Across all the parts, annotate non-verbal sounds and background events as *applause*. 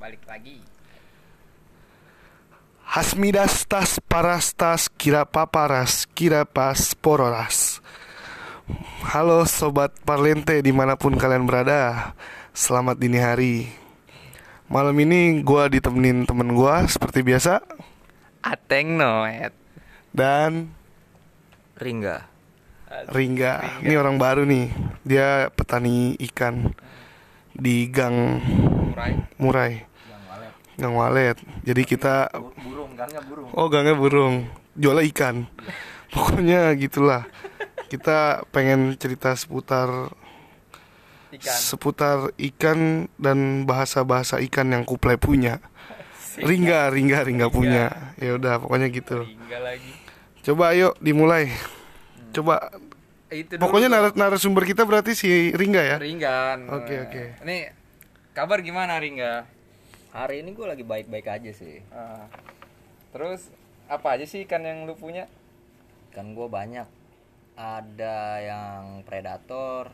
balik lagi. Hasmidas tas parastas kira paparas kira pas pororas. Halo sobat parlente di mana pun kalian berada Selamat dini hari. Malam ini gue ditemenin temen gue seperti biasa. Ateng Noet. Dan Ringga. Ringga. Ini orang baru nih. Dia petani ikan Di Gang Murai. Murai Gang Walet. Jadi kita Burung kan nggak burung. Oh gangnya burung. Jualnya ikan. Pokoknya gitulah. Kita pengen cerita seputar Ikan. Seputar ikan Dan bahasa-bahasa ikan yang kuplai punya. Ringga, Ringga, Ringga punya. Ya udah pokoknya gitu. Lagi. Coba ayo dimulai. Coba. Eh, Itu dulu. Pokoknya nar- narasumber kita berarti si Ringga ya? Ringgan. Oke, oke. Ini kabar gimana Ringga? Hari ini gue lagi baik-baik aja sih Ah. terus apa aja sih ikan yang lu punya? Kan gue banyak Ada yang predator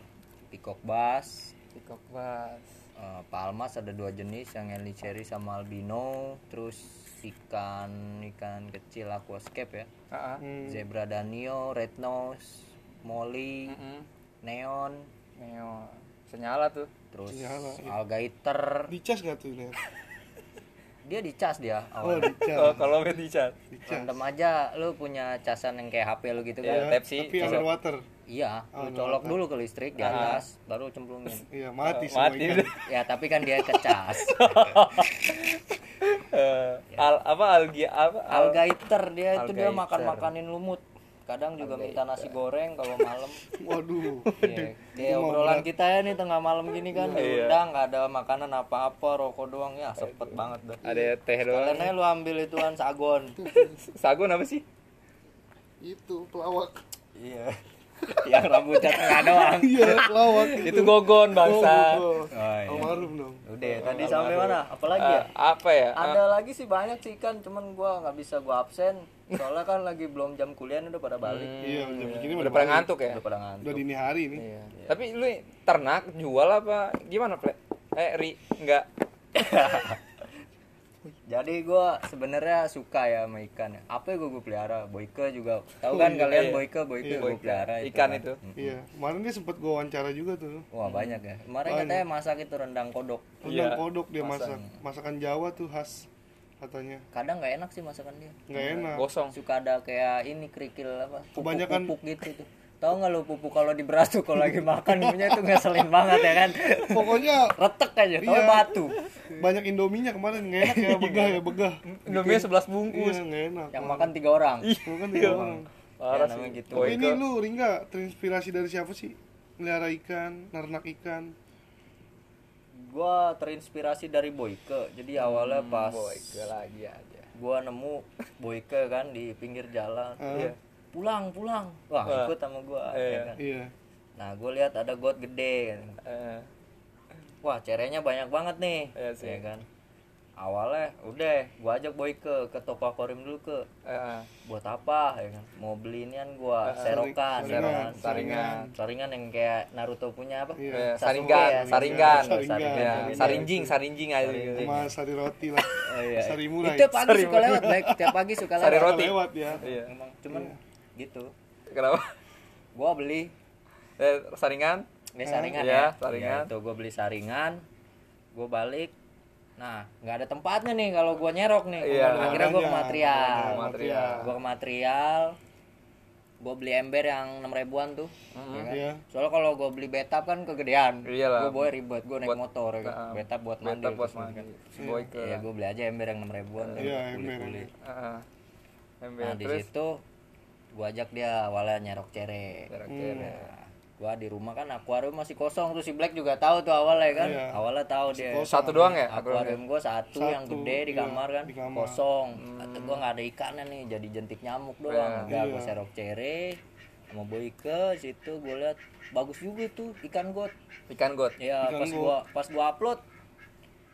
Peacock bass Pikok bas. eh, Palmas ada dua jenis Yang Cherry sama albino Terus ikan ikan kecil aquascape ya Ah, ah. Hmm. Zebra danio, red nose, molly, Mm-mm. neon Neo. Senyala tuh. Terus Sinyala, iya. alligator Dicas gak tuh ini? Dia dicas dia Oh awalnya dicas Oh, kalau main. Dicas Random aja lu punya casan yang kayak HP lu gitu Iya. kan Ya, Pepsi, Tapi underwater Iya, Oh, lu colok dulu ke listrik di atas, baru cemplungin. *laughs* Iya mati semua Mati ikan. *laughs* Ya, tapi kan dia kecas. *laughs* Eh, al apa algi apa? Al- Alligator dia itu dia Alligator. makan-makanin lumut. Kadang juga minta nasi goreng kalau *laughs* malam. Waduh Iya, Kayak obrolan kita ya nih tengah malam gini kan, Iya. udah nggak ada makanan apa-apa, rokok doang ya, sepet banget dah. ada teh doang. Kalian aja lu ambil ituan sagon. *laughs* Sagun apa sih? Itu pelawak Iya. *laughs* Yang rambutnya tengah doang. Iya pelawak *laughs* Itu gogon bangsa. Oh, Oh, iya. Almarhum dong Udah, tadi sampai mana? Apalagi ya? Eh, apa ya? Ada lagi sih banyak sih ikan, cuman gua nggak bisa gua absen. Soalnya kan lagi belum jam kuliah nih, udah pada balik. Iya jam segini Udah udah pada ngantuk ya? Udah pada ngantuk. Udah dini hari nih Iya. Tapi lu ternak jual apa gimana, Ple? Eh, Ri, enggak. *laughs* Jadi gua sebenarnya suka ya sama ikan ya. Apa yang gua, gua pelihara? Boike juga. Tahu kan kalian Iya. boike, boike Iya. gua pelihara Ikan kan. itu. Iya kemarin dia sempat gue wawancara juga tuh Wah, banyak ya. Kemarin katanya masak itu rendang kodok. Rendang Iya. kodok dia masak Masakan Jawa tuh khas Katanya Kadang nggak enak sih masakan dia. nggak enak Gosong. Suka ada kayak ini kerikil apa? Kebanyakan- pupuk gitu tuh. Tahu nggak lu pupuk kalau di beras tuh kalau lagi makan punya itu ngeselin banget ya kan. Pokoknya Retek aja, tahu Iya. batu. banyak indominya kemarin nggak enak ya begah ya begah Indomie 11 Iya bungkus. nggak enak Yang makan tiga orang. Lu kan tiga orang Parah Ya, sih. gitu. Tapi ini lu Ringga terinspirasi dari siapa sih? Melihara ikan, ternak ikan Gua terinspirasi dari Boyke. Jadi awalnya pas Boyke lagi aja. gua nemu Boyke kan di pinggir jalan. Ah. Iya. Pulang, pulang. Wah, Wah. ikut sama gua Iya. ya kan. Iya Nah, gue lihat ada got gede kan. Eh, Wah, cerenya banyak banget nih. Iya sih. Ya kan. Awalnya udah gua ajak Boyke ke toko akuarium dulu ke eh, buat apa ya kan mau beli inian gua Eh, serokan ya saringan, saringan. saringan yang kayak Naruto punya apa Iya. eh, Sasuke saringan, ya, saringan, Saringan. Ya, Saringan. sarinjing, sarinjing aja. sama sari roti lah Oh, iya. sari murai itu pagi suka lewat baik tiap pagi suka Sari lewat roti. lewat ya Iya. Emang, cuman gitu Kenapa? gua beli Eh, saringan? ini saringan Iya, ya saringan. Ya, itu gua beli saringan gua balik nah nggak ada tempatnya nih kalau gua nyerok nih Iya. akhirnya gua ke material makanya, Material. gua ke material gua beli ember yang enam ribuan tuh ya kan? Iya. soalnya kalau gua beli betap kan kegedean gua bawa ribet gua naik Buat- motor ya kan? Nah, betap buat mandi Mantap buat terus mandi. kan. Boyke. Iya, gua beli aja ember yang enam ribuan Iya, kuli- ember. kuli. Heeh. Ember nah di situ gua ajak dia awalnya nyerok cere Hmm. Nah, gua di rumah kan akuarium masih kosong tuh si Black juga tahu tuh awalnya kan Iya. awalnya tahu dia Satu doang ya? akuarium gua satu, yang Satu, gede di iya, kamar kan di kamar. kosong kata gua nggak ada ikannya nih jadi jentik nyamuk doang gua Iya. serok cere sama boyke situ gua lihat bagus juga tuh ikan got Ikan got. ya Ikan pas got. gua pas gua upload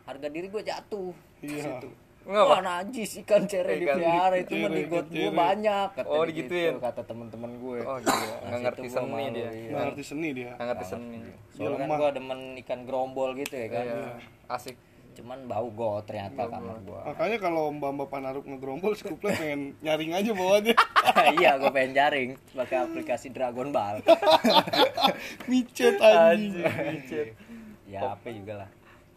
harga diri gua jatuh iya Ngapa? Wah najis ikan cere Ikan dipelihara itu mah cere, di got ikan gue banyak kata Oh, dia digituin. gitu, kata temen-temen gue Oh gila, Nah, nggak situ ngerti seni dia. iya. nggak ngerti seni dia Nggak ngerti seni. soalnya kan gue demen ikan gerombol gitu ya kan Iya. Asik. cuman bau got ternyata kamar gua Makanya kalau mbak-mbak Panaruk ngegerombol si Kuplet pengen nyaring aja bawahnya. *laughs* iya gua pengen jaring pakai aplikasi Dragon Ball *laughs* Micet anjing. ya apa juga lah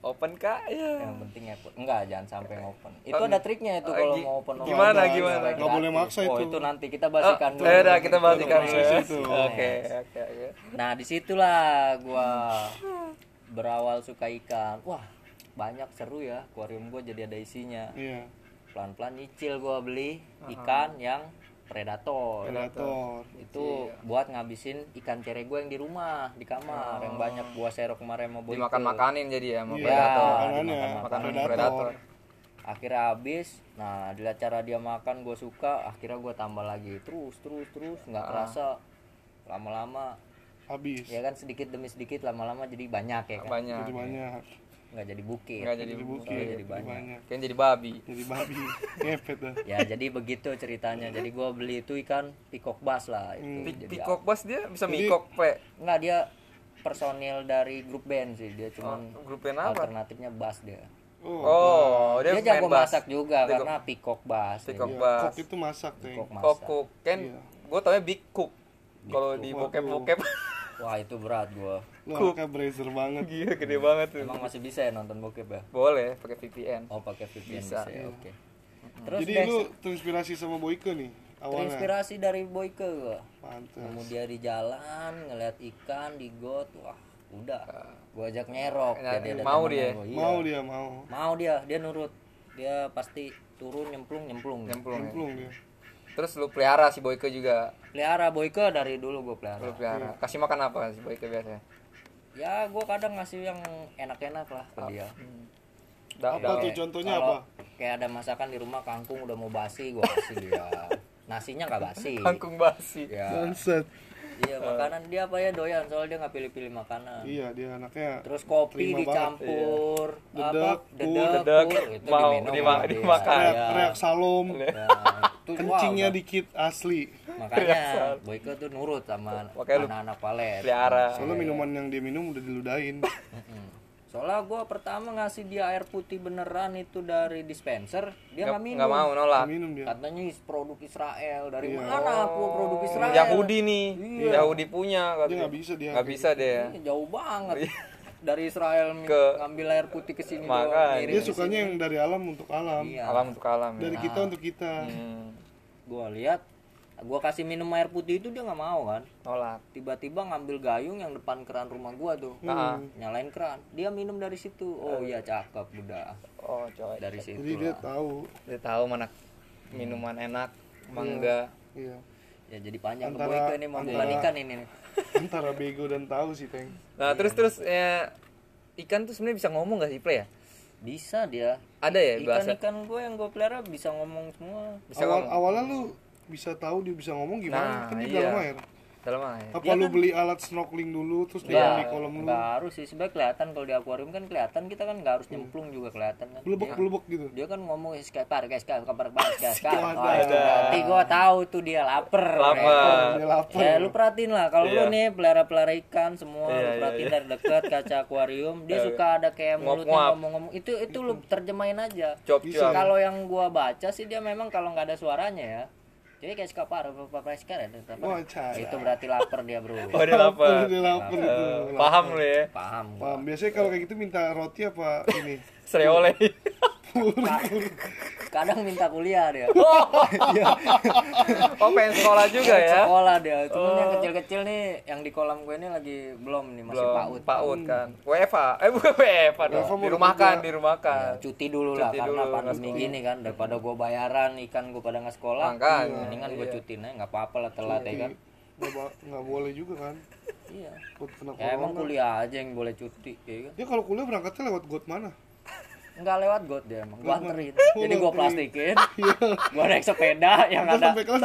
Open kak ya. yang penting open enggak jangan sampai open itu Oh, ada triknya itu oh, kalau mau open gimana, open, gimana? Nggak boleh maksa oh, itu. itu nanti kita bahas Oh, dulu ya udah kita bahas Itu ikan proses dulu. itu. Oke, oke, oke. nah di situlah gua berawal suka ikan wah banyak seru ya akuarium gua jadi ada isinya Iya. pelan-pelan nyicil gua beli ikan yang predator Predator. itu buat ngabisin ikan cere gue yang di rumah di kamar yang banyak gua serok kemarin mau boy Dimakan-makanin jadi ya sama Iya, predator. makanannya. Makanan Predator. predator. akhirnya habis nah dilihat cara dia makan gue suka akhirnya gue tambah lagi terus terus terus nggak Ah. kerasa lama-lama Habis. ya kan sedikit demi sedikit lama-lama jadi banyak ya kan Banyak. Jadi banyak. Nggak jadi bukit Enggak jadi Jadi bukit. jadi Jadi banyak. banyak. Kayak jadi babi. Jadi babi. *laughs* Ngepet dah. ya jadi begitu ceritanya jadi gue beli itu ikan pikok bass lah itu Hmm. Pikok bas dia bisa Jadi- mikok, Ple. nggak dia personil dari grup band sih dia cuman Grup band apa? alternatifnya bass dia Oh. Oh, dia, dia, jago bass. masak juga Dia karena pikok bass Pikok Iya, bass. Kok itu masak, pikok masak Kokuk kan gue taunya big cook. Kalau di bokep-bokep wah itu berat gua Lu anaknya brazer banget. gila gede banget tuh. emang masih bisa ya nonton bokep ya Boleh pakai VPN. oh pakai VPN Bisa. bisa, ya oke terus Jadi lu terinspirasi sama Boyke nih awalnya. terinspirasi dari Boyke gua Pantes. Nemu dia di jalan ngeliat ikan di got wah udah gua ajak nyerok Nah, jadi ada mau dia? gua, iya. Mau dia mau. mau dia dia nurut dia pasti turun nyemplung nyemplung Nyemplung ya. Nyemplung dia. Terus lu pelihara si Boyke juga. pelihara Boyke dari dulu gua pelihara Lu pelihara. Kasih makan apa si Boyke biasanya? ya gua kadang ngasih yang enak-enak lah ke dia Da- Apa tuh contohnya apa? kayak ada masakan di rumah kangkung udah mau basi gua kasih dia nasinya nggak basi Kangkung basi. ya Bangsat. iya makanan dia apa ya doyan soalnya dia nggak pilih-pilih makanan Iya, dia anaknya terus kopi banget, dicampur iya. apa Dedek, dedek, dedek, pur, itu mau diminum dima- sama dia. dimakan. reak, Iya. itu Kencingnya wah, dikit asli. makanya Boyke tuh nurut sama anak-anak palet Pelihara. Soalnya minuman yang dia minum udah diludahin. Soalnya gua pertama ngasih dia air putih beneran itu dari dispenser dia nggak minum Nggak mau nolak. minum dia. katanya is produk Israel dari Iya. mana aku produk Israel Yahudi nih. Iya. Yahudi punya. Dia nggak bisa dia. Nggak bisa deh. Ini jauh banget dari Israel Ke- ngambil air putih ke sini ngirim Dia sukanya yang dari alam untuk alam. iya Alam untuk alam. Ya. Dari kita untuk kita. Hmm, gua lihat gua kasih minum air putih itu dia nggak mau kan nolak. tiba-tiba ngambil gayung yang depan keran rumah gua tuh Ah. nyalain keran dia minum dari situ oh iya cakep udah Oh, coy. dari situ Jadi dia tahu. Dia tahu mana minuman enak, mangga. Iya. ya jadi panjang ke Antara- Boyke nih mau antara- ikan ini nih. Antara bego dan tahu sih, Teng. Nah, terus terus ya ikan tuh sebenarnya bisa ngomong gak sih, Play ya? bisa dia Ada ya ikan bahasa? ikan gue yang gue pelihara bisa ngomong semua Bisa Awal ngomong. awalnya lu bisa tahu dia bisa ngomong Nah, gimana? kan di iya. dalam air. Dalam air. Apa lu beli alat snorkeling dulu terus dia di kolam lu nggak harus sih sebenarnya kelihatan kalau di akuarium kan kelihatan kita kan nggak harus nyemplung juga kelihatan kan. Belebek belebek gitu. dia kan ngomong skapar guys guys kabar itu berarti gue tahu tuh dia lapar Lapar. Dia lapar. Ya, lu perhatiin lah kalau Iya. lu nih pelihara-pelihara ikan semua Iya, lu iya, perhatiin iya. dari dekat kaca akuarium dia suka ada kayak mulutnya ngomong-ngomong itu itu lu terjemahin aja. Kalau yang gua baca sih dia memang kalau nggak ada suaranya ya jadi kayak skapar apa sekarang Wah, cara. itu berarti lapar dia bro Oh, dia lapar. Dia lapar itu. Eh, Paham lu ya. paham. Paham. Biasanya kalau kayak gitu minta roti apa ini? *laughs* Sreole. *laughs* kadang minta kuliah dia *laughs* Oh, pengen sekolah juga ya? sekolah dia cuman yang kecil-kecil nih yang di kolam gue ini lagi belum nih masih Belum, paut PAUD kan. WFA. Eh bukan WFA dong. WFA mau Di rumah kan, kerja. di rumah Ya, kan. cuti dulu lah Cuti karena dulu, pandemi gini kan daripada gue bayaran ikan gue pada nggak sekolah Makanya, mendingan gue iya. cutiin aja nggak apa-apa lah telat ya kan Nggak, boleh juga kan? iya ya emang kuliah aja yang boleh cuti ya kan Dia kalau kuliah berangkatnya lewat got mana? Nggak lewat got dia emang gue anterin. *laughs* Jadi gue nganterin. plastikin *laughs* gue naik sepeda yang ada. sampai kelas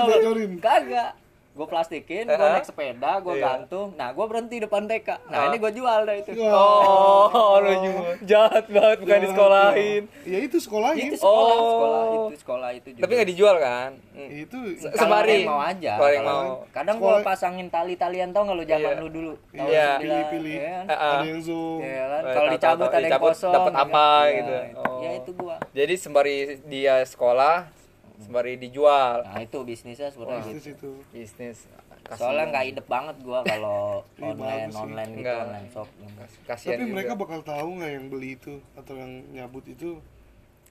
kagak gue plastikin gue naik sepeda gue Iya. gantung nah gue berhenti depan TK nah Ah. ini gue jual dah itu Oh, lu juga jahat banget bukan disekolahin. Ya itu sekolahin. itu sekolah Oh. sekolah itu sekolah itu juga Tapi nggak dijual kan? Hmm. Itu Sembari. mau aja Kalau yang mau. kadang gue pasangin tali-talian tau nggak lu zaman Iya. lu dulu tahun Iya. 9, Pilih-pilih. ya kan? Ah, ah. ada yang zoom. Iya kan? Eh, kalau dicabut ada yang kosong dapat ya apa kan? gitu. Iya, Oh. ya itu gua Jadi sembari dia sekolah, sembari dijual. nah itu bisnisnya sebenarnya Bisnis gitu itu. Bisnis. Kasian. soalnya nggak idep banget gua kalau online online gitu online shop Kasihan Tapi juga. mereka bakal tahu nggak yang beli itu atau yang nyabut itu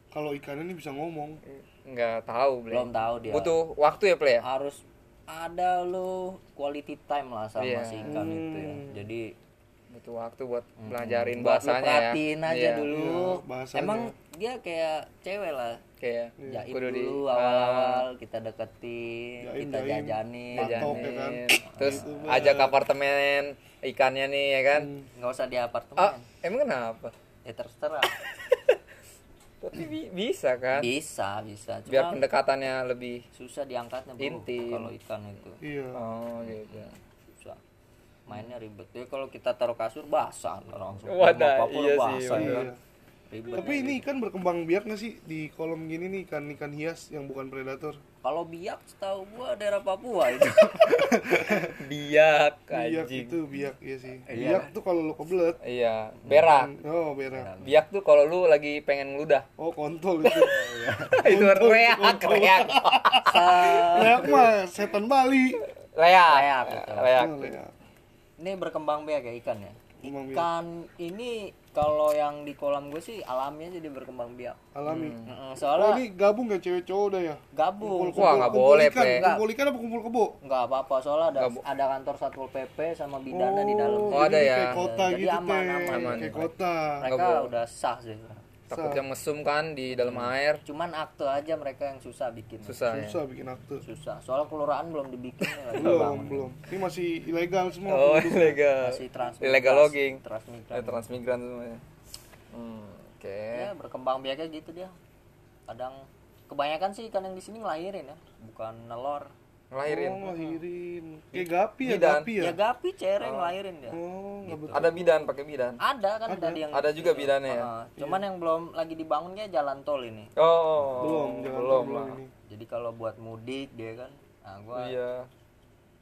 kalau ikannya ini bisa ngomong. nggak tahu Ble. belum tahu dia Butuh waktu ya, Ple ya? harus ada lu quality time lah sama Iya. si ikan itu ya Hmm. jadi Butuh waktu buat belajarin buat lu bahasanya ya. perhatiin aja Iya. dulu Iya, bahasanya. emang dia kayak cewek lah Kayak jaim kudu di dulu ah, awal-awal kita deketin Jaim, kita jaim. jajanin ya kan. jajanin. Terus Gitu, ajak ke apartemen ikannya nih ya kan. nggak usah di apartemen Ah, emang kenapa? ya terserah *laughs* Tapi bi- bisa kan? bisa bisa Biar cuma pendekatannya lebih susah diangkatnya bro Intim. kalau ikan itu Iya. Oh gitu. susah mainnya ribet ya kalau kita taruh kasur basah langsung nah, apa-apa iya sih, basah ya Iya. kan? ribet Tapi ini ikan berkembang biak nggak sih di kolam gini nih ikan-ikan hias yang bukan predator? kalau biak setahu gua daerah Papua itu *laughs* Biak Biak anjing. itu biak ya sih. Iya. Biak tuh kalau lu kebelet. Iya, berak. Oh berak. Biak tuh kalau lu lagi pengen ngeludah. Oh kontol itu. *laughs* itu reak, reak. Leak mah setan Bali. Leak. Leak, betul. Leak. Oh, leak. Ini berkembang biak ya ikan ya ikan ini kalau yang di kolam gue sih alamnya jadi berkembang biak Alami. Mm, Oh soalnya ini gabung gak cewek cowok dah ya? gabung Wah, nggak boleh, ikan. Pe. Kumpul ikan apa kumpul kebo? nggak apa-apa soalnya ada ada kantor satpol pp sama bidana di dalam Oh, ada jadi ya. Kayak kota Jadi gitu aman, teh. aman. Kayak kota. mereka udah sah sih Takutnya mesum kan di dalam air. cuman akte aja mereka yang susah bikin Susah ya. Susah bikin akte. susah soalnya kelurahan belum dibikin ya, lagi Belum, bangun. belum. Ini masih ilegal semua. Oh, ilegal. masih trans Illegal trans- logging. transmigran Eh, transmigran semuanya. Hmm, oke. ya berkembang biaknya gitu dia kadang kebanyakan sih ikan yang di sini ngelahirin ya bukan nelor Ngelahirin. Oh, ngelahirin. Kayak gapi ya, Bidan. gapi ya. ya gapi cereng ngelahirin dia Oh, betul. Ada bidan pakai bidan. ada kan tadi yang Ada juga bidannya ya. Ah, cuman yang belum lagi dibangun kayak jalan tol ini Oh. Belum, jangan belum. belum lah. ini. jadi kalau buat mudik dia kan nah gua Iya.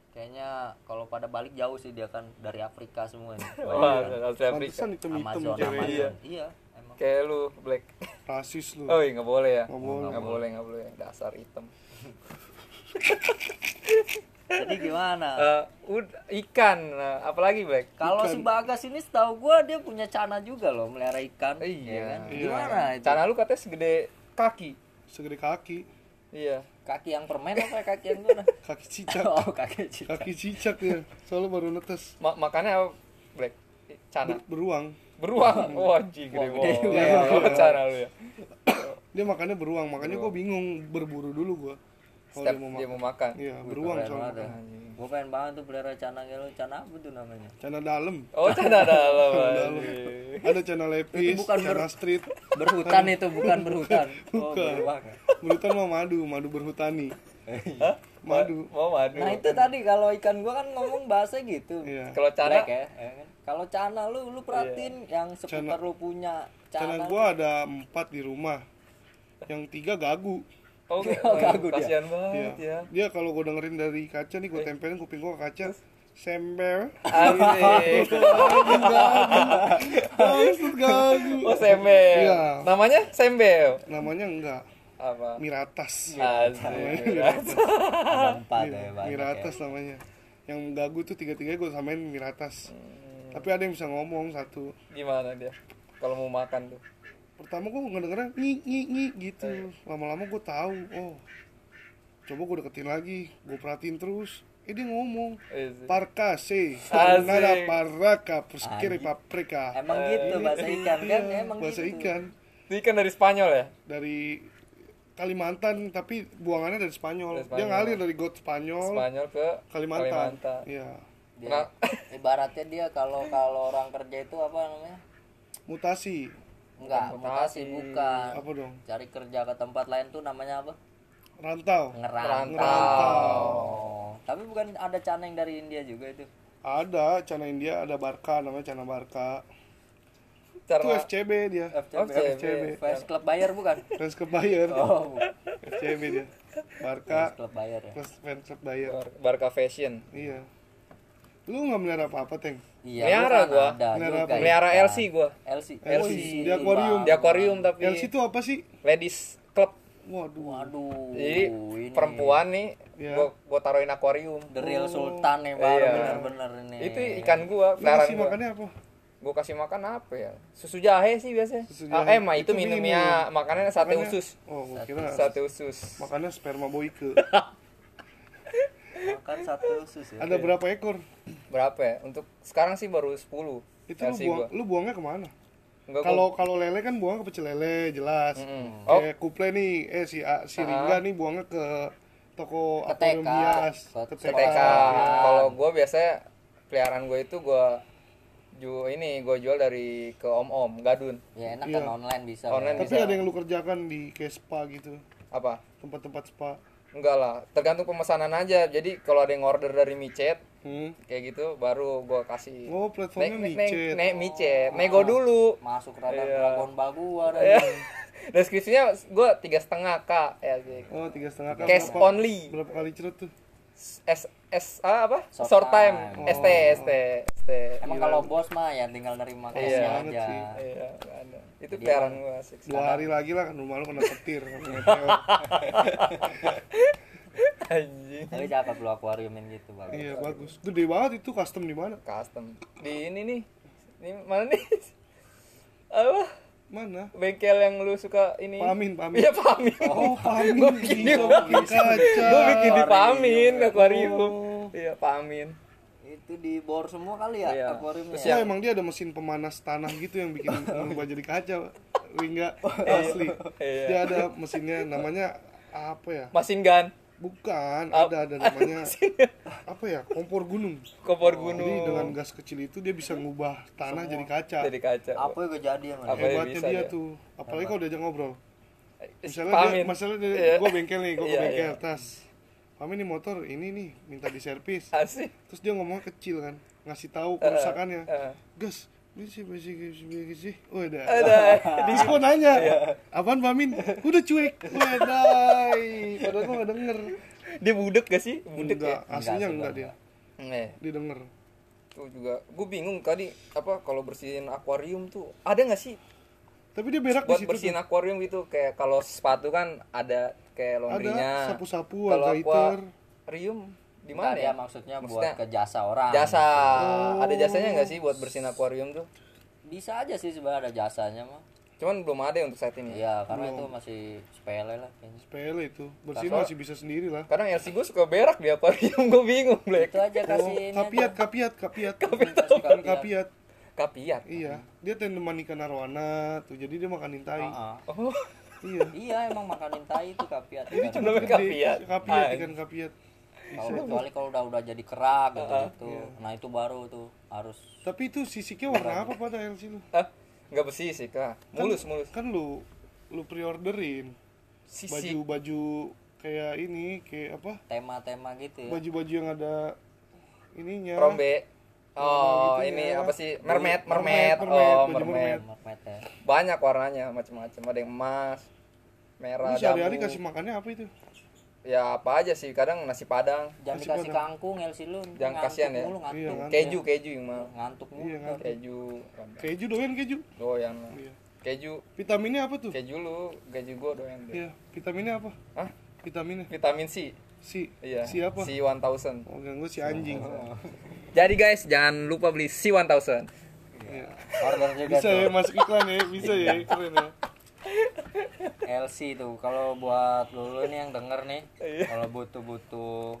kayaknya kalau pada balik jauh sih dia kan dari Afrika semua ini *laughs* Wah, asli Afrika. Pantesan hitam-hitam Amazon. Amazon Iya. iya emang Kayak lu black. Rasis lu. Oh, iya nggak boleh ya. Nggak boleh. Nggak boleh, nggak boleh. Dasar hitam. *laughs* jadi gimana Eh, ud- ikan, nah, apalagi black? kalau si Bagas ini setahu gua dia punya cana juga loh melihara ikan Iya. ya kan? Iya. gimana itu Cana lu katanya segede kaki. Segede kaki. Iya. kaki yang permen apa kaki yang gimana *laughs* Kaki cicak. oh kaki cicak Kaki cicak ya. Soalnya baru netes. Ma- makannya apa? Black. Cana. Ber- beruang. Beruang. Wah, anjing gede banget. ya. Oh, Cana lu ya. Dia makannya beruang, makanya gue bingung berburu dulu gua. Kalau Setiap dia mau dia makan. mau makan. Iya, beruang Keren soalnya. banget ya. Gue pengen banget tuh pelihara cana lu. Cana apa tuh namanya? Cana dalam. Oh, cana dalam. Ada cana lepis, Itu bukan cana ber- street. Berhutan itu bukan berhutan. *laughs* Oh, Bukan. beruang. Berutan mah madu, madu berhutani. *laughs* Hah? Madu. Mau madu. Nah itu tadi kalau ikan gua kan ngomong bahasa gitu. Iya. Kalau cana Black ya. kan? Kalau cana lu lu perhatiin yang seputar lu punya Cana cana. gua ada empat di rumah. Yang tiga gagu. Oh, Oh, gagu dia. kasihan Iya. banget ya. Dia kalau gue dengerin dari kaca nih, gue tempelin kuping gue ke kaca. Sember. Asik. Maksud gagu. Oh, sembel. Iya. Namanya sembel. Namanya enggak. Apa? Miratas. Asik. Ada empat ya Iya, banyak ya. Miratas namanya. Yang gagu tuh tiga-tiga gue samain Miratas. Hmm. Tapi ada yang bisa ngomong satu. Gimana dia? Kalau mau makan tuh. Pertama gue ngedengernya ngi ngi ngi gitu. Lama-lama gue tahu. Oh, coba gue deketin lagi. Gue perhatiin terus. Eh dia ngomong. Asik. Parkase, Asik. nada paraka, puskiri paprika. Emang gitu bahasa ikan kan? Emang Iya, bahasa gitu. ikan Ini kan dari Spanyol ya? dari Kalimantan tapi buangannya dari Spanyol. Dari Spanyol. Dia ngalir dari got Spanyol, Spanyol ke Kalimantan. Kalimantan. Iya. Dia, Nah. ibaratnya dia kalau kalau orang kerja itu apa namanya? Mutasi. Enggak, mutasi mutasi. bukan. Apa dong? Cari kerja ke tempat lain tuh namanya apa? Rantau. Ngerantau. Ngerantau. Oh, Tapi bukan ada caneng dari India juga itu. Ada Cana India, ada Barca namanya Cana Barca. Itu Cara FCB dia. Oh, FCB. FCB. Fans Club Bayer bukan? Fans Club Bayern. Oh, FCB dia. Fans Barca, Club Bayer ya. fans Club Bayern. Bar- Barca Fashion. Iya. Lu nggak melihara apa-apa, Teng? Iya, Melihara kan gua. ada Melihara juga apa? Melihara ikan. LC gua. LC. LC, di akuarium. Di akuarium tapi LC itu apa sih? ladies club. Waduh. Waduh. Jadi ini perempuan nih Iya. gua gua taruhin akuarium. The real Sultan nih baru Iya. bener-bener ini. Itu ikan gua, peliharaan kasih gua. makannya apa? Gua kasih makan apa ya? Susu jahe sih biasanya. Susu Ah, jahe. eh, mah itu, Itu minum minumnya ya? makanannya sate Makannya- usus. Oh, gua kira Sate usus. makannya sperma boyke. *laughs* makan satu usus ya. Ada berapa ekor? Berapa ya? Untuk sekarang sih baru 10. Itu lu buang, gua. lu buangnya ke mana? Enggak Kalau kalau lele kan buang ke pecel lele jelas. Mm-mm. Oh. Kayak kuple nih, eh si A- si Ah. Ringga nih buangnya ke toko Ke akuarium hias, Ke TK. TK. Kalau gua biasanya peliharaan gua itu gua ju ini gua jual dari ke om-om gadun. Ya enak Iya. kan online bisa. Online ya. Tapi bisa. ada yang lu kerjakan di kayak spa gitu, Apa? tempat-tempat spa. Enggak lah, tergantung pemesanan aja. Jadi kalau ada yang order dari micet Hmm. kayak gitu baru gua kasih. Oh, platformnya Nek- nek- micet. nek micet. Nego dulu. Masuk radar Iya. Dragon Ball gua *laughs* dan Iya. Deskripsinya gua tiga setengah k ya. Oh, tiga setengah kali. Cash berapa, only. Berapa kali cerut tuh? S S A apa? Short Short, time. time. ST ST ST. Emang kalau bos mah ya tinggal nerima Iya. cashnya Banget aja. Iya, ada. Itu Jadi emang- gua asik. Dua hari lagi lah kan rumah lu kena petir. meteor. *laughs* Anjing. Tapi cakep lu akuariumin gitu bagus. iya, bagus. Gede banget itu custom di mana? Custom. Di ini nih. Ini mana nih? *laughs* Apa? Mana? Bengkel yang lu suka ini. Pamin, pamin. Iya, Pamin. Oh, pamin Gua bikin di bikin kaca. Gua bikin di Pamin Oh. akuarium. Iya, Pamin. Itu di bor semua kali ya Iya. akuariumnya. Terus ya? Ya emang dia ada mesin pemanas tanah gitu yang bikin *laughs* merubah jadi kaca. Ringga *laughs* asli. Iya. Dia ada mesinnya namanya apa ya? Mesin gun, Bukan, Ap- ada ada namanya *laughs* apa ya? Kompor gunung. kompor Jadi gunung. dengan gas kecil itu dia bisa ngubah tanah jadi kaca. Jadi kaca. Apa yang kejadian yang Hebatnya bisa dia dia? tuh. Apalagi kalau diajak ngobrol. Misalnya Pamin. dia, masalah dia, Iya. gue bengkel nih, gue Iya, bengkel iya. tas. Pamin nih motor ini nih minta diservis. *laughs* Asik. Terus dia ngomongnya kecil kan, ngasih tahu kerusakannya. eh. Gas, ini sih besi besi sih. Oh, udah. Gua nanya, Iya. apaan Pamin? Udah cuek. Wedai. Padahal gua gak denger. Dia budek gak sih? Budek Enggak, ya? aslinya enggak enggak. dia. Nih, Dia denger. tuh juga. Gue bingung tadi apa kalau bersihin akuarium tuh ada nggak sih Tapi dia berak di situ. bersihin tuh. akuarium gitu kayak kalau sepatu kan ada kayak laundrynya. sapu-sapu, Kalau ada akuarium di mana dia ya? maksudnya, Maksudnya buat ke jasa orang. Jasa. Oh. Ada jasanya nggak sih buat bersihin akuarium tuh? Bisa aja sih sebenarnya ada jasanya mah. Cuman belum ada yang untuk saat ini. Iya, karena itu masih sepele lah kayaknya. Sepele itu. Bersihin Nah, masih bisa sendiri lah. Kadang LC gue suka berak di akuarium, gue bingung, Black. Itu aja Oh, kasih ini kapiat, kapiat, kapiat. Bukan kapiat. kapiat. Kapiat. Iya, dia tanaman ikan arwana tuh. Jadi dia makanin tai. Heeh. Oh, Iya. Iya, emang makanin tai itu kapiat. Ini Kan. cuma Namanya gede. kapiat. Kapiat, Ah. ikan kapiat. Kalau kecuali kalau udah udah jadi kerak gitu gitu. Iya. Nah, itu baru tuh harus Tapi itu sisiknya warna apa pada lu? ah, nggak besi sih kak. Mulus, mulus. Kan lu lu pre-orderin Sisi. baju-baju kayak ini, kayak apa? tema-tema gitu ya. Baju-baju yang ada ininya. Rombe. Oh, gitu ini ya. apa sih? Mermaid, Mermaid, mermaid. mermaid, Oh, mermaid. Ya. Banyak warnanya, macam-macam. Ada yang emas, merah, sehari-hari kasih makannya apa itu? Ya apa aja sih, kadang nasi padang, Jangan Masih dikasih pada. kangkung LC lu. Jangan Ngantuk kasihan ya. Mulu, ngantuk. Iya, ngantuk. keju, keju yang mau. Ngantuk mulu. Iya, ngantuk. Keju, Keju doyan keju. doyan. Iya. Keju, Vitaminnya apa tuh? keju lu, keju gua doyan deh. Iya, vitaminnya apa? Hah? Vitaminnya Vitamin C. si. Iya. Si apa? C 1000. Oh, ganggu si anjing. Jadi guys, jangan lupa beli C 1000. Iya. Order juga Bisa ya masuk iklan ya, bisa ya, keren ya. LC tuh kalau buat lu nih yang denger nih Iya. kalau butuh-butuh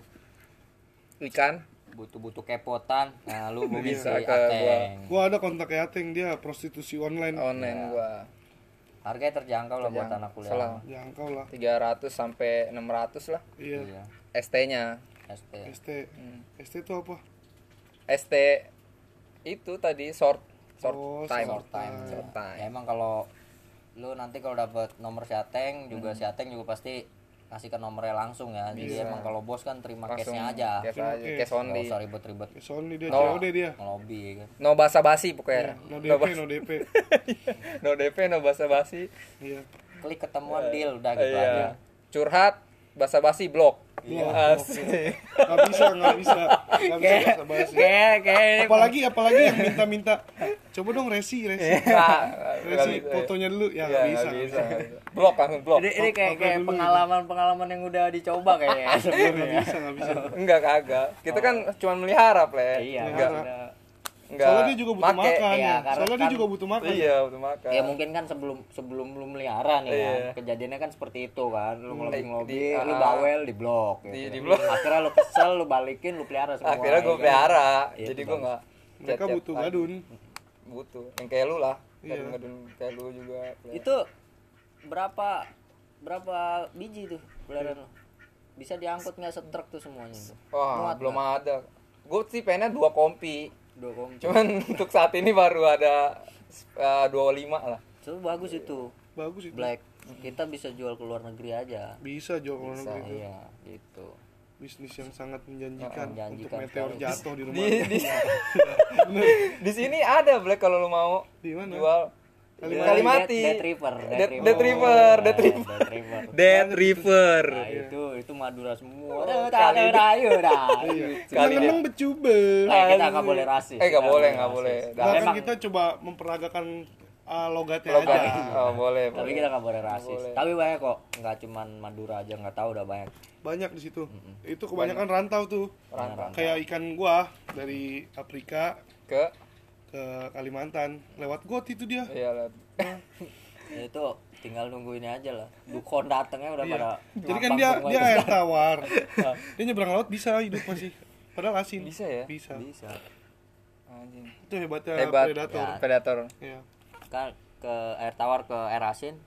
Ikan. butuh-butuh kepotan nah lu si Bisa ke gua. Ateng Gua ada kontak Ateng dia prostitusi online. online gua. Harganya terjangkau lah buat Terjangkau. anak kuliah Salah. Jangkau lah. 300 sampai 600 lah Iya. iya ST-nya. ST ST. Hmm. ST itu apa? ST itu tadi short short Oh, time. short time Short time. Ya, emang kalau lu nanti kalau dapat nomor si Ateng juga Hmm. si Ateng juga pasti ngasih ke nomornya langsung ya. Jadi emang kalau bos kan terima langsung cashnya aja. cash aja cash nggak only. Usah ribet-ribet. Sony dia No. COD dia. Ngelobi ya kan. No basa basi pokoknya no no, DP bas- no DP *laughs* no DP no basa basi iya. Klik ketemuan deal udah gitu aja. Iya curhat basa basi blok Blok, Asik. nggak bisa nggak bisa. Nggak bisa bahasa basi kayak kayak apalagi apalagi yang minta-minta. Coba dong resi resi. Nggak resi bisa, ya. fotonya dulu. Ya Iya, nggak bisa, bisa, blok langsung blok. Ini, ini kayak kayak dulu pengalaman pengalaman yang udah dicoba kayaknya. Nggak bisa nggak bisa. Enggak kagak. Kita kan cuma melihara play iya enggak. Enggak soalnya dia juga butuh make. makan Iya, ya soalnya dia kan- juga butuh makan iya butuh makan ya mungkin kan sebelum sebelum lu melihara nih Iya. kan kejadiannya kan seperti itu kan lu ngelobi ngelobi Di- lu ah. bawel di blok gitu. Di- di blok. *laughs* akhirnya lu kesel lu balikin lu pelihara semua akhirnya gue ya kan? pelihara Iya, jadi itu gue nggak mereka butuh lagi. gadun butuh yang kayak lu lah Iya. gadun gadun kayak lu juga Play. itu berapa berapa biji tuh peliharaan lu bisa diangkut nggak setruk tuh semuanya wah belum ada gue sih pengennya dua kompi cuman *laughs* untuk saat ini baru ada dua lima lah. Itu bagus itu. Bagus itu. Black. Kita bisa jual ke luar negeri aja. Bisa jual ke luar bisa negeri iya gitu. Bisnis yang sangat menjanjikan, Menjanjikan untuk meteor jatuh di *laughs* rumah di di, di sini ada black kalau lu mau Di mana? jual Jual Kalimati. Dead, River Dead- Dead River, Dead River. Dead River Dead *laughs* River Nah, itu itu Madura semua. Oh, Udah, kali ayo dah. Kali dia. Kenang becube Eh, kita nggak boleh rasis. eh nggak Kita boleh nggak nggak boleh bahkan Emang- kita coba memperagakan uh, logatnya logat aja oh boleh Tapi boleh kita nggak boleh rasis. boleh. Tapi banyak kok, nggak cuman Madura aja nggak tahu udah banyak. banyak di situ itu kebanyakan rantau tuh Rantau. kayak ikan gua dari Afrika ke ke Kalimantan lewat got itu dia iya lah *laughs* Ya, itu tinggal nunggu ini aja lah. Dukon datangnya udah Iya. pada. jadi kan dia dia air tawar *laughs* dia nyebrang laut bisa hidup masih padahal asin Bisa ya? bisa bisa. anjing itu hebatnya hebat predator Ya. predator Iya. Kan ke air tawar ke air asin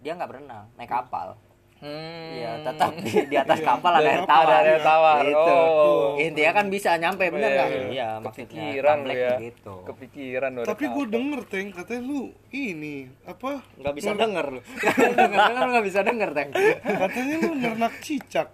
dia nggak berenang, naik kapal. Hmm Iya, tetap di, di atas kapal ada air tawar. ada air tawar. Gitu. Oh. Intinya kan bisa nyampe bener Iya, nggak? iya. Iya, maksudnya. kepikiran lu ya Gitu. kepikiran tapi gue denger teng katanya lu ini apa Nggak bisa denger lu. *laughs* Denger kan nggak bisa denger, Teng. katanya lu nernak cicak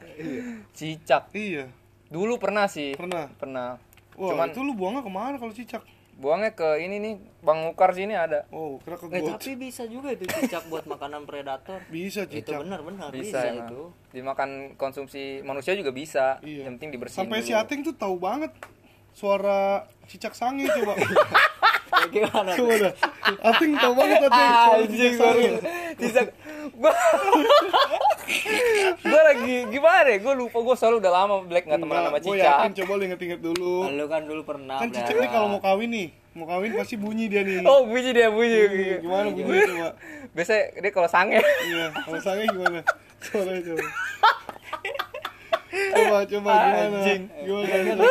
cicak iya dulu pernah sih pernah pernah wah Cuman- itu lu buangnya ke mana kalau cicak buangnya ke ini nih bang Mukar sini ada oh kira ke Eh, tapi bisa juga itu cicak buat makanan predator. bisa Itu cicak benar-benar bisa, bisa, itu. dimakan konsumsi manusia juga bisa Iya. yang penting dibersihin sampai si dulu. Ateng tuh tahu banget suara cicak sange coba *laughs* Gimana? coba dah Ateng tahu banget Ateng suara anjing gua sange cicak gua gua lagi gimana ya? Gua lupa gua selalu udah lama black nggak temenan sama gue cicak. yakin coba lu inget-inget dulu. Lu kan dulu pernah kan pelihara. nih kalau mau kawin nih mau kawin pasti bunyi dia nih. Oh bunyi dia bunyi. Bunyi. gimana bunyi coba? Biasanya dia kalau sange. Iya kalau sange gimana? Suaranya coba. Coba coba gimana? Anjing. gimana? Gimana?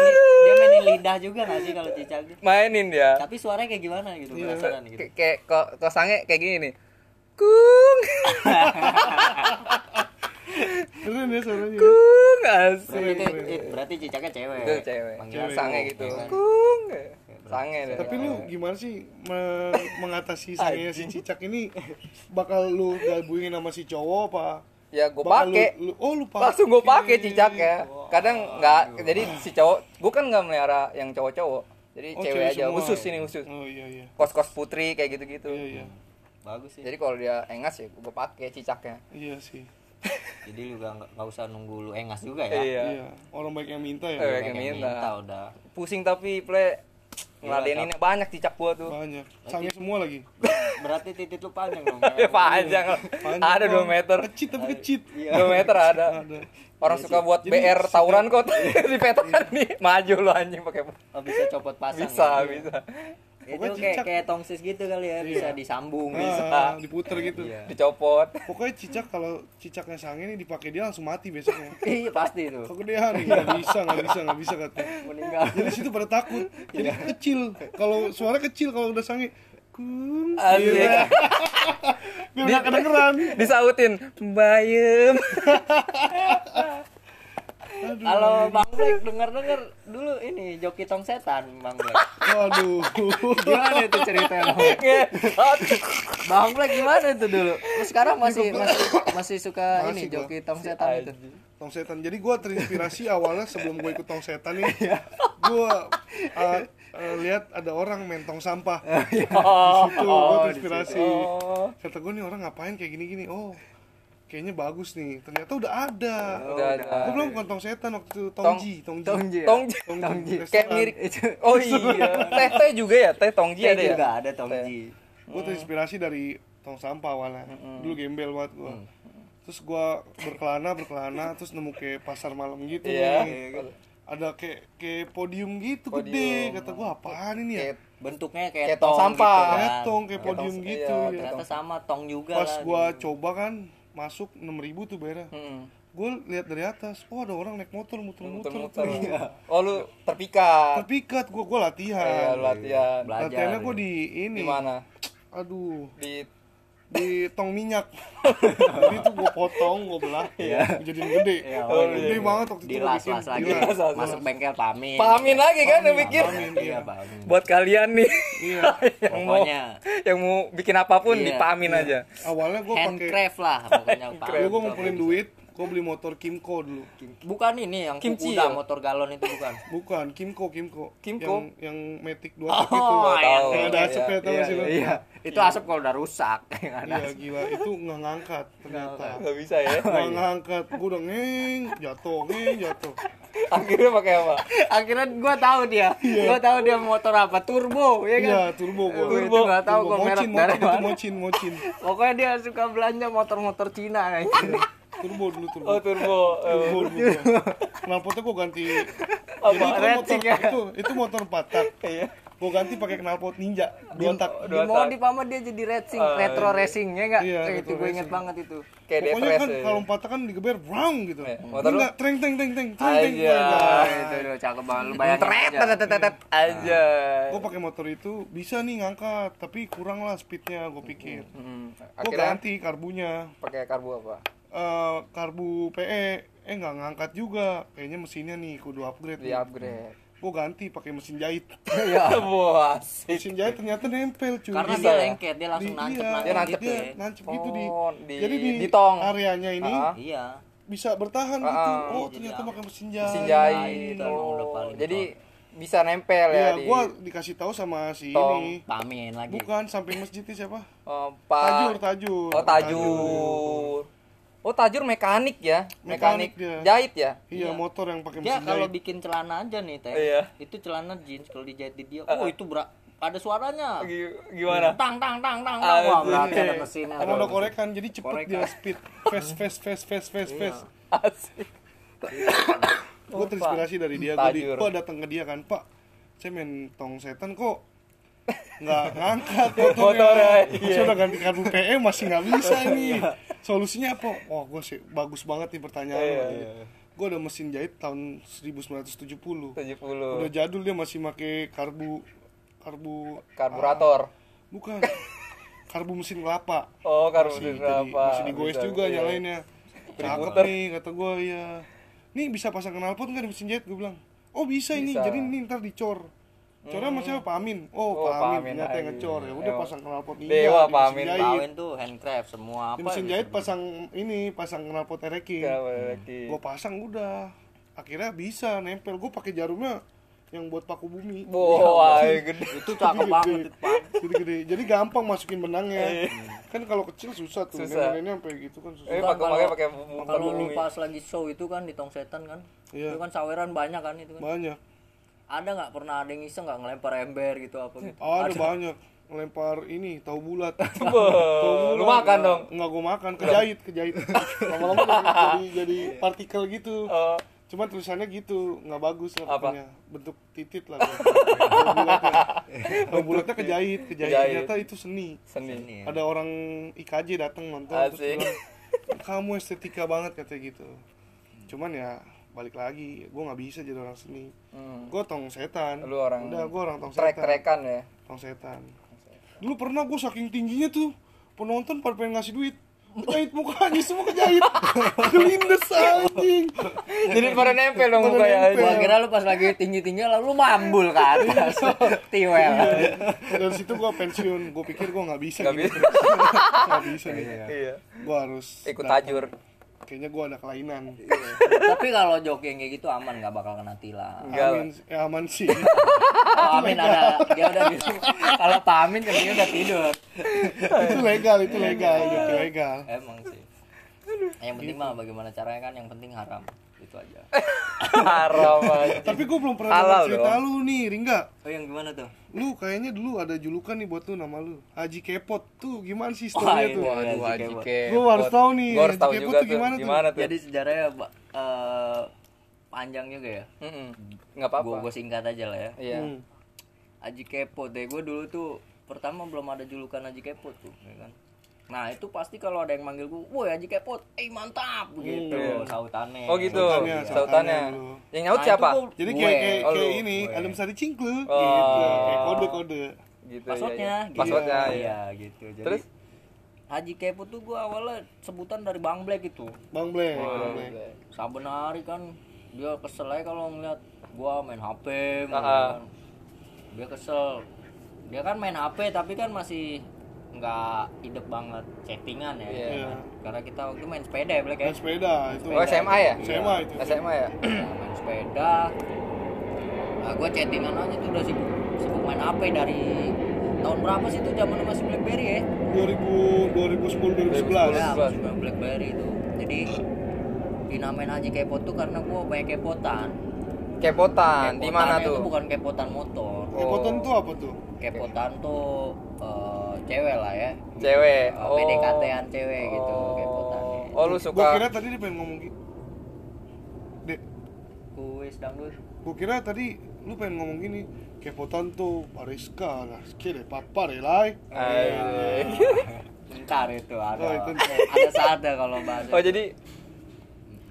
Lidah juga nggak sih kalau cicak mainin dia. Tapi suaranya kayak gimana gitu, penasaran gitu. Kayak- kayak kok kok sange kayak gini nih. Kung. Keren ya suaranya kung Berarti, asik itu, itu- berarti cicaknya cewek. itu cewek. Panggilan sange gitu. kung. Sange deh. Tapi lu gimana sih me- mengatasi sangenya si cicak ini? Bakal lu gabungin sama si cowok apa ya gue pakai lu, lu- oh lu pakai langsung gue pakai cicaknya kadang nggak jadi si cowok gue kan nggak melihara yang cowok-cowok. Jadi Oh, cewek cewek aja semua. khusus ini khusus. Oh iya iya. Kos-kos putri kayak gitu-gitu. Iya iya. Bagus sih. jadi kalau dia engas ya gue pakai cicaknya. Iya sih. Jadi lu gak, nggak usah nunggu lu engas juga ya. iya. Iya. Orang baik yang minta ya. Eh, Banyak yang yang minta. minta udah. pusing tapi play ngeladeninnya banyak cicak gua tuh. Banyak. Sange semua lagi. Berarti titik lu panjang dong. *laughs* ya panjang. Lah. Panjang, ada 2 Bang. meter. Kecil tapi kecil 2 meter ada. Ada. Orang suka buat BR tawuran *laughs* kok. *laughs* Di petakan nih. Maju lo anjing pakai Oh, bisa copot pasang. bisa ya? bisa Pokoknya kayak cicak. kayak tongsis gitu kali ya, bisa disambung. ah, diputer gitu Iya. *laughs* dicopot pokoknya cicak kalau cicaknya sange nih dipakai dia langsung mati besoknya *laughs* Iya pasti itu. kegedean nih nggak bisa nggak bisa nggak bisa katanya Meninggal. jadi situ pada takut jadi kecil kalau suara kecil kalau udah sange kun Asik. Iya. *laughs* biar nggak kedengeran disautin bayem Kalau Bang Black denger-denger dulu ini joki tong setan Bang Black. Waduh. *laughs* Gimana itu ceritanya? Bang? Bang Black gimana itu dulu? Terus sekarang masih masih masih suka Masih ini gua. joki tong setan itu. Tong setan. Jadi gue terinspirasi awalnya sebelum gue ikut tong setan nih, gue uh, uh, lihat ada orang main tong sampah. *laughs* Di Oh, situ gue terinspirasi. Oh. Kata gue nih orang ngapain kayak gini-gini. Oh, kayaknya bagus nih. Ternyata udah ada. Udah ada. Gue bilang bukan tong setan waktu itu Tong- tongji, tongji. Tongji. ya? Tongji. Tongji. Kayak mirip. *laughs* Oh iya. Teh teh juga ya, teh tongji Teh ada ya. juga ada Tongji. gue terinspirasi dari tong sampah awalnya dulu gembel banget gue terus gue berkelana berkelana terus nemu kayak pasar malam gitu Iya. nih. ada kayak kayak podium gitu Podium. gede kata gue apaan ini ya Kayak Bentuknya kayak, Kayak tong sampah. gitu kayak kan. tong kayak Kayak podium tong- gitu iya, ya. Ternyata sama tong juga pas lah. gue coba kan masuk 6000 tuh bayarnya Hmm. gue lihat dari atas oh ada orang naik motor muter-muter tuh. *laughs* Oh lu terpikat. terpikat gue gue Iya, latihan latihan. Belajar. latihannya gue di ini Di mana? aduh Di di tong minyak *laughs* jadi itu gue potong gue belah jadi gede Iya, oh, gede iya. banget waktu itu bikin. lagi. Iya. *laughs* Masuk bengkel pamin. pahamin lagi kan pikir. Pamin, Iya, iya. pamin. Buat kalian nih iya *laughs* yang mau Pokoknya yang mau bikin apa pun Iya. dipahamin aja. awalnya gue pakai handcraft lah pokoknya gue ngumpulin duit gue beli motor Kimco dulu Bukan ini yang Kimchi kuda ya? motor galon itu bukan. *laughs* bukan Kimco Kimco Kimco? yang yang Matic dua tak itu Oh, Tahu. yang ada asapnya Iya, tau gak iya, sih lo Iya, itu asap kalau udah rusak. *laughs* Yang ada iya gila itu nggak ngangkat ternyata Gak bisa ya. nggak ngangkat gue udah ngeng jatuh ngeng jatuh *laughs* Akhirnya pakai apa? Akhirnya gua tahu dia. Gua tahu dia motor apa, turbo, ya kan? iya turbo gue Turbo nggak tahu gua merek mocin dari mana. mocin mocin Pokoknya dia suka belanja motor-motor Cina kayak gitu. Turbo dulu turbo Oh turbo. Eh, turbo dulu gua. knalpotnya gue ganti jadi itu motor Racing ya? itu itu motor empat tak Iya. gue ganti pakai knalpot ninja dua tak Di Dua modif sama dia jadi racing, Ah, retro racing ya enggak? Iya, itu retro gue inget racing. banget itu. Kayak pokoknya kan ya. kalau empat tak kan digeber brown gitu Iya, motor enggak treng teng teng teng treng teng Aja. Nah, itu udah cakep banget lu bayangin Tret, tet, tet, aja. gue pakai motor itu bisa nih ngangkat tapi kurang lah speednya gue pikir Hmm, gue Akhirnya ganti karbunya pakai karbu apa? Eh, karbu PE eh nggak ngangkat juga kayaknya mesinnya nih kudu upgrade Di upgrade. gue ganti pakai mesin jahit *laughs* Wah, asik. mesin jahit ternyata nempel cuy Karena Bisa dia ya? lengket, dia langsung Di- nancep iya, nancep Dia nancep gitu dia ya. nancep gitu di, Oh, di- jadi di, di tong. areanya ini Ah. Iya. bisa bertahan gitu Ah. oh Iya, ternyata pakai mesin jahit Mesin jahit, udah Oh, paling Jadi bisa nempel ya ya di gue dikasih tahu sama si Tong. ini Pamin lagi. bukan samping masjid itu siapa oh, Pak tajur tajur Oh, tajur. Oh, tajur mekanik ya. Mekanik, Mekanik dia. jahit ya. iya motor yang pakai Dia mesin kalau jahit bikin celana aja nih, Teh. Iya. Itu celana jeans kalau dijahit di dia. Oh, itu bra ada suaranya. Gi- Gimana? Tang tang tang tang. tang. Ah, Wah, itu. berarti ada mesinnya. Emang udah korekan jadi cepet Korekan. dia speed fast fast fast fast fast Iya. fast Asik. gue terinspirasi dari dia gue di, gua datang ke dia kan pak saya main tong setan kok nggak ngangkat *laughs* motornya, Motornya, iya. saya udah ganti karbu PE masih nggak bisa *laughs* ini solusinya apa wah gue sih bagus banget nih pertanyaan Iya, lo iya. gue ada mesin jahit tahun 1970 70. udah jadul dia masih pakai karbu karbu Karburator. bukan karbu mesin kelapa Oh, karburator jadi- berapa? masih digoes juga iya. nyalainnya cakep nih kata gue ya nih bisa pasang knalpot nggak di mesin jahit gue bilang oh bisa, ini Bisa. jadi ini ntar dicor cornya sama siapa Pak Amin oh, Oh, Pak Pak Amin Amin ternyata ngecor ya udah Emang pasang knalpot ninja dewa, Pak Amin. jahit Kawin tuh handcraft semua di apa. mesin gitu. jahit pasang ini pasang knalpot ereking Karburator. gue pasang udah akhirnya bisa nempel gue pakai jarumnya yang buat paku bumi Wah, gede. Itu cakep banget itu, Pak. jadi gede jadi gampang masukin benangnya kan kalau kecil susah tuh Iya. Susah. nenek sampai gitu kan susah Eh, pakai kalau- pakai pakai Kalau lu pas lagi show itu kan di tong setan kan. Iya. Itu kan saweran banyak kan itu kan. banyak Ada nggak pernah ada yang iseng nggak ngelempar ember gitu apa gitu? ada banyak ngelempar ini tahu bulat *laughs* Wah, Lu makan dong. Enggak gue makan, kejahit, kejahit. *laughs* Lama-lama jadi, jadi, partikel gitu. Oh, Cuma tulisannya gitu, nggak bagus lah Apa? pokoknya. Bentuk titit lah. Tahu bulatnya. Tahu bulatnya kejahit, kejahit. Kejahit. Ternyata itu seni. seni. Ya. Ada orang IKJ datang nonton terus Asik. bilang, kamu estetika banget katanya gitu. Cuman ya balik lagi, gue nggak bisa jadi orang seni. Hmm. Gue tong setan. Lu orang Udah, gue orang tong setan. Trek-trekan ya. Tong setan. Dulu pernah gue saking tingginya tuh penonton pada pengen ngasih duit. Kejahit mukanya semua kejahit. *laughs* Kelindes anjing. Jadi pada nempel dong mukanya. Gua kira lu pas lagi tinggi-tinggi lalu lu mambul ke atas. *laughs* *laughs* Tiwel. Dari situ gua pensiun. Gua pikir gua nggak bisa Nggak gitu. bisa. Nggak bisa nih. Iya. Gua harus Ikut tajur. Kayaknya gua ada kelainan. Tapi kalau joki yang kayak gitu aman nggak bakal kena tilang. Amin, ya aman sih. Kalau *laughs* Amin ada dia udah di kalau Pak Amin kan dia udah tidur. itu legal, itu legal, itu legal. Emang sih. Yang penting mah bagaimana caranya kan yang penting haram. Itu aja. *laughs* Haram aja. Tapi gua belum pernah Halal dengar cerita dong. lu nih, Ringga. Oh yang gimana tuh? Lu kayaknya dulu ada julukan nih buat lu nama lu. Haji Kepot tuh gimana sih storynya tuh? Haji Waduh, Haji Kepot. Kepot. Gua harus tahu nih, Gua harus Haji tahu Kepot juga tuh gimana tuh? Gimana tuh? Jadi sejarahnya eh, panjang juga ya. Mm-mm. Nggak Gue apa-apa. gue singkat aja lah ya. Iya. Hmm. Haji Kepot deh. Gue dulu tuh pertama belum ada julukan Haji Kepot tuh, ya kan. Nah itu pasti kalau ada yang manggil gue, woi Haji Kepot, eh mantap begitu Iya. sautannya. Oh gitu. Sautannya, Sautannya. sautannya. Yang nyaut Nah, siapa? gua- Jadi gue. kayak kayak, Oh, kayak ini, Gue. Adem Sari Cingkle Oh. gitu. Kayak kode-kode. Gitu. Passwordnya, iya, iya. gitu. Passwordnya iya. iya. gitu. Jadi, Terus? Haji Kepot tuh gue awalnya sebutan dari Bang Black itu. Bang Black, Oh, Bang Black. Saben hari kan dia kesel aja kalau ngeliat gua main HP mulu Ah, ah. kan. Dia kesel. Dia kan main HP tapi kan masih nggak hidup banget chattingan ya. Iya. Iya. Karena kita waktu itu main sepeda ya, Black ya. Main sepeda itu. Oh SMA ya? SMA itu. SMA ya? Nah, main sepeda. Nah, gua chattingan aja tuh udah sibuk, sibuk main HP dari tahun berapa sih itu zaman masih BlackBerry ya? 2000 2010 2011. Ya, 2011. masih main BlackBerry itu. Jadi dinamain Haji Kepot tuh karena gua banyak kepotan. Kepotan. Di mana Kepotannya itu tuh? bukan kepotan motor. Kepotan tuh apa tuh? Kepotan tuh eh, cewek lah ya. Cewek. Eh, PDKT-an cewek gitu kepotannya. Oh, lu Gua suka kira tadi dia pengen ngomong gitu. Dek, Kuis dangdut. gua kira tadi lu pengen ngomong gini. Kepotan tuh Pariska lah, kira papa deh lah. Bentar itu ada. Oh, itu ntar. ada saatnya kalau bahasa. Oh, jadi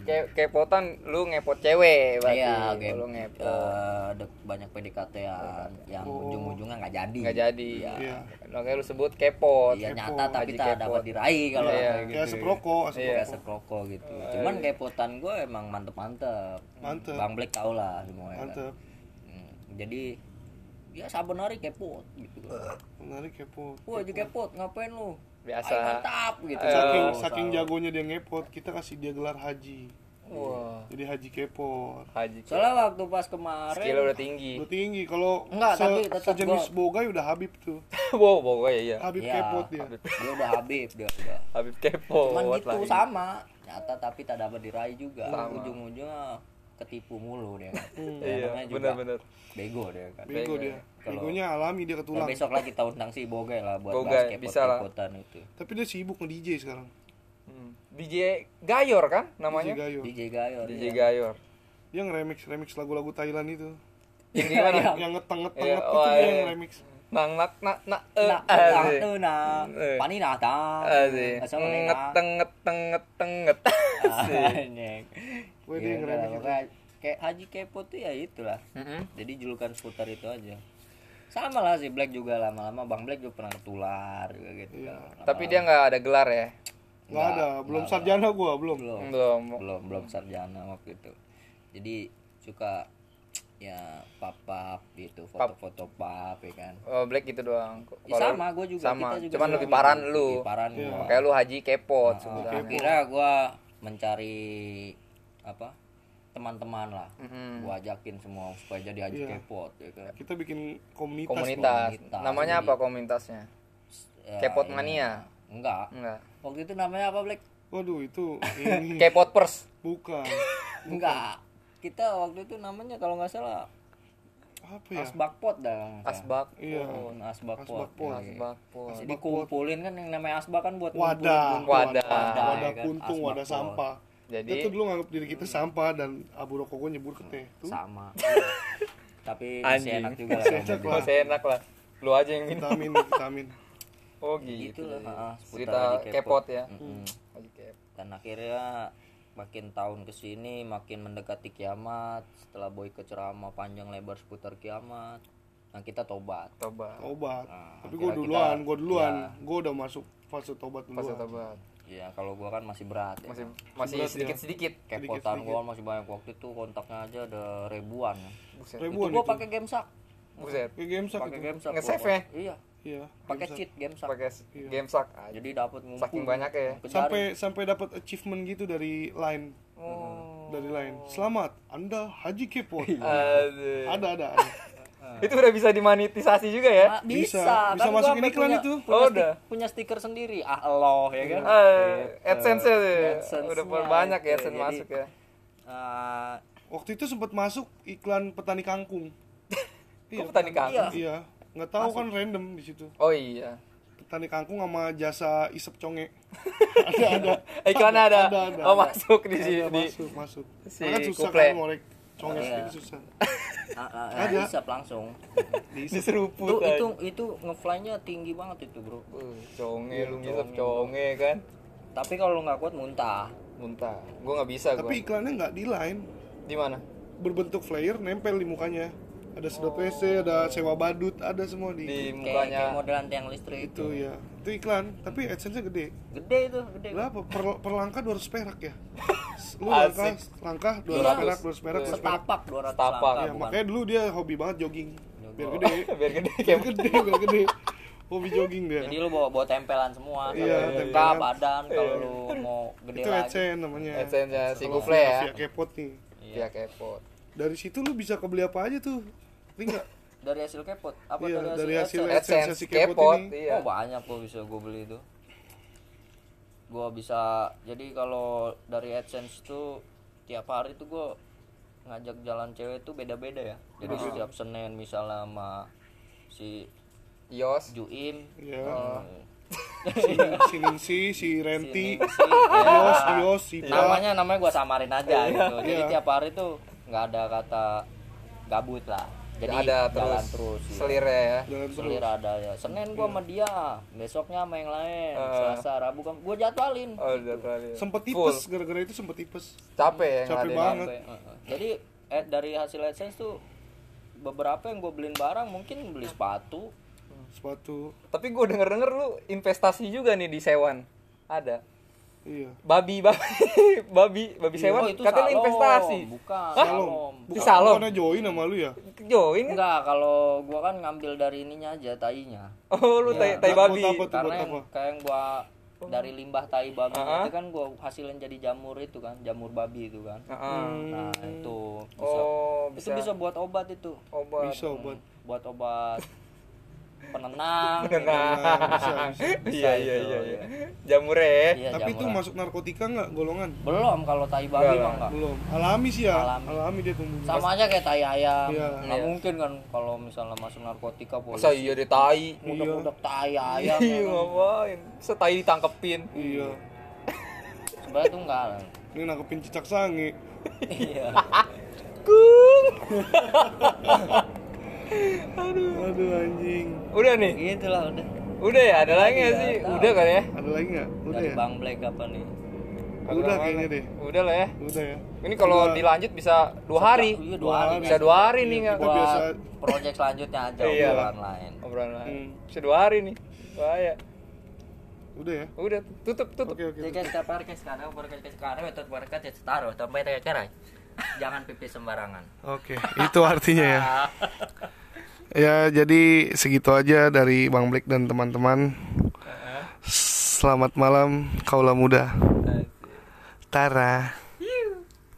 ke kepotan lu ngepot cewek berarti. Iya, game. lu ngepot. Eh, ada banyak PDKT-an yang Oh. ujung-ujungnya nggak jadi. Nggak jadi. Iya. Makanya lu sebut kepot. Iya nyata tapi tak dapat diraih kalau Iya. kayak gitu. Kayak seproko, Iya. Kayak seproko. sekroko gitu. Cuman kepotan gue emang mantep-mantep. Mantep. Bang Black tau lah semuanya. kan. Mantep. Hmm, Jadi ya saben hari kepot gitu. Menarik kepot. Wah, jadi kepot ngapain lu? Biasa. Ay, mantap gitu. Saking Oh, saking salah. jagonya dia ngepot, kita kasih dia gelar haji. Wah. Jadi haji kepot. Haji. Soalnya waktu pas kemarin Skill udah tinggi. Udah tinggi kalau Enggak, tapi tetap sejenis gua- bogai udah Habib tuh. *laughs* wow, pokoknya iya. Habib Iya, kepot dia. dia udah Habib dia udah. Habib kepo. Cuman gitu lagi. sama. Nyata tapi tak dapat diraih juga. Ujung-ujungnya ketipu mulu dia. Iya, Namanya juga benar-benar. Bego dia kan. Bego Bego. dia. Kalau- Begonya alami dia Nah, ketulang. besok lagi kita undang si Bogai lah buat Bogai, bahas kepot bisa lah. itu. Tapi dia sibuk nge-DJ sekarang. Hmm. DJ Gayor kan namanya? DJ Gayo. DJ Gayor. DJ iya. Gayor. Dia nge-remix remix lagu-lagu Thailand itu. Yang? Iya. Yang ngeteng-ngeteng Iya, itu dia iya. Nang nak nak nak eh asik. tuh, nah, Eh. pani nah, ta. Ngeteng nget. Itu. pokoknya Kayak Haji Kepo tuh ya itulah. Mm-mm. Jadi julukan seputar itu aja. Sama lah si Black juga lama-lama Bang Black juga pernah ketular juga gitu. Iya. kan. Tapi dia nggak ada gelar ya? Nggak ada, belum sarjana gua, belum. belum Belum. belum belum sarjana waktu itu. Jadi suka ya pap-pap gitu, foto-foto pap ya kan. Oh, Black gitu doang. Ya, sama gue juga sama. kita juga Cuman lebih parah lu. Lebih parah Iya. gua. Kayak lu Haji Kepot Nah, sebutan. akhirnya gue mencari apa teman-teman lah Mm-mm. gue ajakin semua supaya jadi haji Iya. kepot ya kan Kita bikin komunitas. Komunitas. komunitas. Namanya Jadi- apa komunitasnya? Ya, Kepot Mania. enggak Enggak. waktu itu namanya apa Black. Waduh, itu *laughs* ini Kepot Pers. bukan. *laughs* enggak kita waktu itu namanya kalau nggak salah Apa ya? asbakpot dah Asbak. Iya. asbakpot Asbakpot. Iya. Asbakpot. jadi kumpulin kan yang namanya asbak kan buat Wadah, Wadah. wadah, wadah kan? puntung, wadah sampah. Jadi Kita tuh dulu nganggap diri kita sampah dan abu rokok gue nyebur ke teh. Tuh, sama *laughs* tapi masih enak juga lah Masih enak lah. masih enak lah. Lu aja yang minum. vitamin, vitamin. Oh gitu. gitu lah ah, Cerita kepot ya. Dan akhirnya makin tahun ke sini makin mendekati kiamat setelah boy ke ceramah panjang lebar seputar kiamat nah kita tobat tobat Tobat. Nah, Tapi gue duluan, gue duluan. iya. Gue udah masuk fase tobat duluan. tobat ya kalau gua kan masih berat ya. masih masih Berat, ya. sedikit sedikit kepotan gua masih banyak waktu itu kontaknya aja ada ribuan buset Ribuan itu gua pakai game sak buset Kayak game sak pakai itu. game sak Nge-save ya? iya Iya. pakai cheat game sak pakai Iya. game sak aja jadi dapat ngumpul saking banyak ya. Sampai sampai dapat achievement gitu dari line oh dari line. Selamat, Anda Haji Kepot. Aduh. ada ada. ada. *laughs* itu udah bisa dimanetisasi juga ya Ah, bisa, Bisa. Bisa kan sampai iklan punya, itu. punya, Oh, sti- udah. punya stiker sendiri ah Allah ya kan Eh, AdSense ya ya. Udah banyak ya itu. AdSense Jadi- masuk ya Ah, Waktu itu sempat masuk iklan petani kangkung. *laughs* Kok petani kangkung? Iya. Iya. Nggak tahu kan random di situ. oh iya Petani kangkung sama jasa isep conge. *laughs* ada ada. iklannya ada. Ada, ada, oh ada. masuk di Ada, sini masuk masuk. si kan susah Kuple. kan ngorek conge Iya. sendiri susah. *laughs* ah, ah, Ada. bisa langsung *laughs* diseruput itu aja. itu itu ngefly-nya tinggi banget itu bro Uh, conge Iya, lu ngisep conge kan tapi kalau lu nggak kuat muntah muntah gua nggak bisa gua Tapi iklannya nggak di line. di mana Berbentuk flyer nempel di mukanya. Ada sedot WC, ada sewa badut, ada semua di, di kayak kayak mukanya modelan tiang listrik itu ya. Itu iklan, tapi AdSense-nya gede. gede itu gede Berapa? Per, per langkah 200 perak ya? *laughs* Lu langkah, langkah 200 Iya. perak, 200 perak, 200 perak. setapak 200 Setapak. langkah, Ya, bukan. makanya dulu dia hobi banget jogging. *laughs* Biar gede. biar gede Biar gede, biar gede. Hobi jogging dia. jadi lu bawa bawa tempelan semua Iya, muka tempelan. badan kalau lu mau gede Itu lagi AdSense namanya. AdSense-nya si via- ya. Via Kepot nih. Via kepot Dari situ lu bisa kebeli apa aja tuh. Ngerti nggak? dari hasil kepot apa Iya, dari hasil, dari hasil AdSense? AdSense AdSense si Kepot kepot ini. iya Oh banyak kok bisa gue beli itu. Gue bisa jadi kalau dari AdSense tuh tiap hari tuh gue ngajak jalan cewek tuh beda-beda ya. Jadi setiap Senin misalnya sama si Yos Juim, Iya. eh, Si, si Ningsi, si Renti, Ningsi, ya. Yos, Yos, si namanya namanya gue samarin aja gitu. Jadi Iya. tiap hari tuh nggak ada kata gabut lah. Jadi ada jalan terus, terus. iya. selirnya ya Jalan terus. Selir ada ya. Senin gua sama dia, besoknya sama yang lain. Eh. Selasa, Rabu kan gua jadwalin. oh terlalu Sempet tipes, gara-gara itu sempet tipes. capek ya Capek banget. Eh. Jadi eh, dari hasil AdSense tuh beberapa yang gue beliin barang mungkin beli sepatu. Sepatu. tapi gue denger denger lu investasi juga nih di sewan ada Iya. babi babi *laughs* babi babi sewan Oh, itu katanya salom. investasi Bukan, Hah? salom. Di salon? Bukannya join sama lu ya? join kan Enggak, kalau gua kan ngambil dari ininya aja tainya. oh lu tai tai Buat babi apa tuh? Karena buat yang, apa? kayak yang gua dari limbah tai babi Ah. itu kan gua hasilin jadi jamur itu kan, jamur babi itu kan. Heeh. Nah, itu bisa oh itu bisa bisa buat obat itu. obat Bisa buat buat obat *laughs* penenang bisa. iya iya iya iya. iya jamur ya Iya, Tapi itu masuk narkotika nggak golongan? belum kalau tai babi Enggak mah lah. enggak Belum. Alami sih ya. Alami. Alami, dia tumbuh. sama aja kayak tai ayam Iya. nggak Iya. mungkin kan kalau misalnya masuk narkotika masa polisi iya deh tai udah-udah tai ayam iya ngapain setai ditangkepin Iya. sebenarnya tuh enggak Ini nangkepin cicak sange. iya *laughs* *laughs* Aduh anjing. udah nih gitu lah udah udah ya ada lagi nggak Iya, sih tahu. udah kan ya Ada lagi nggak? Udah dari ya? bang black apa nih Udah Ada kayaknya deh. udah lah ya Udah ya. ini kalau Udah. dilanjut bisa dua hari iya dua hari bisa dua hari nih nggak buat biasa- project selanjutnya aja *laughs* Iya. obrolan lain obrolan lain Hmm. bisa dua hari nih bahaya Udah ya. udah tutup tutup Oke oke. Jika kita parkir sekarang, parkir sekarang, atau parkir taruh, sampai tekerai. Jangan pipis sembarangan. Oke, itu artinya ya. *laughs* Ya, jadi segitu aja dari Bang Black dan teman-teman. Selamat malam, kaulah muda. Tara.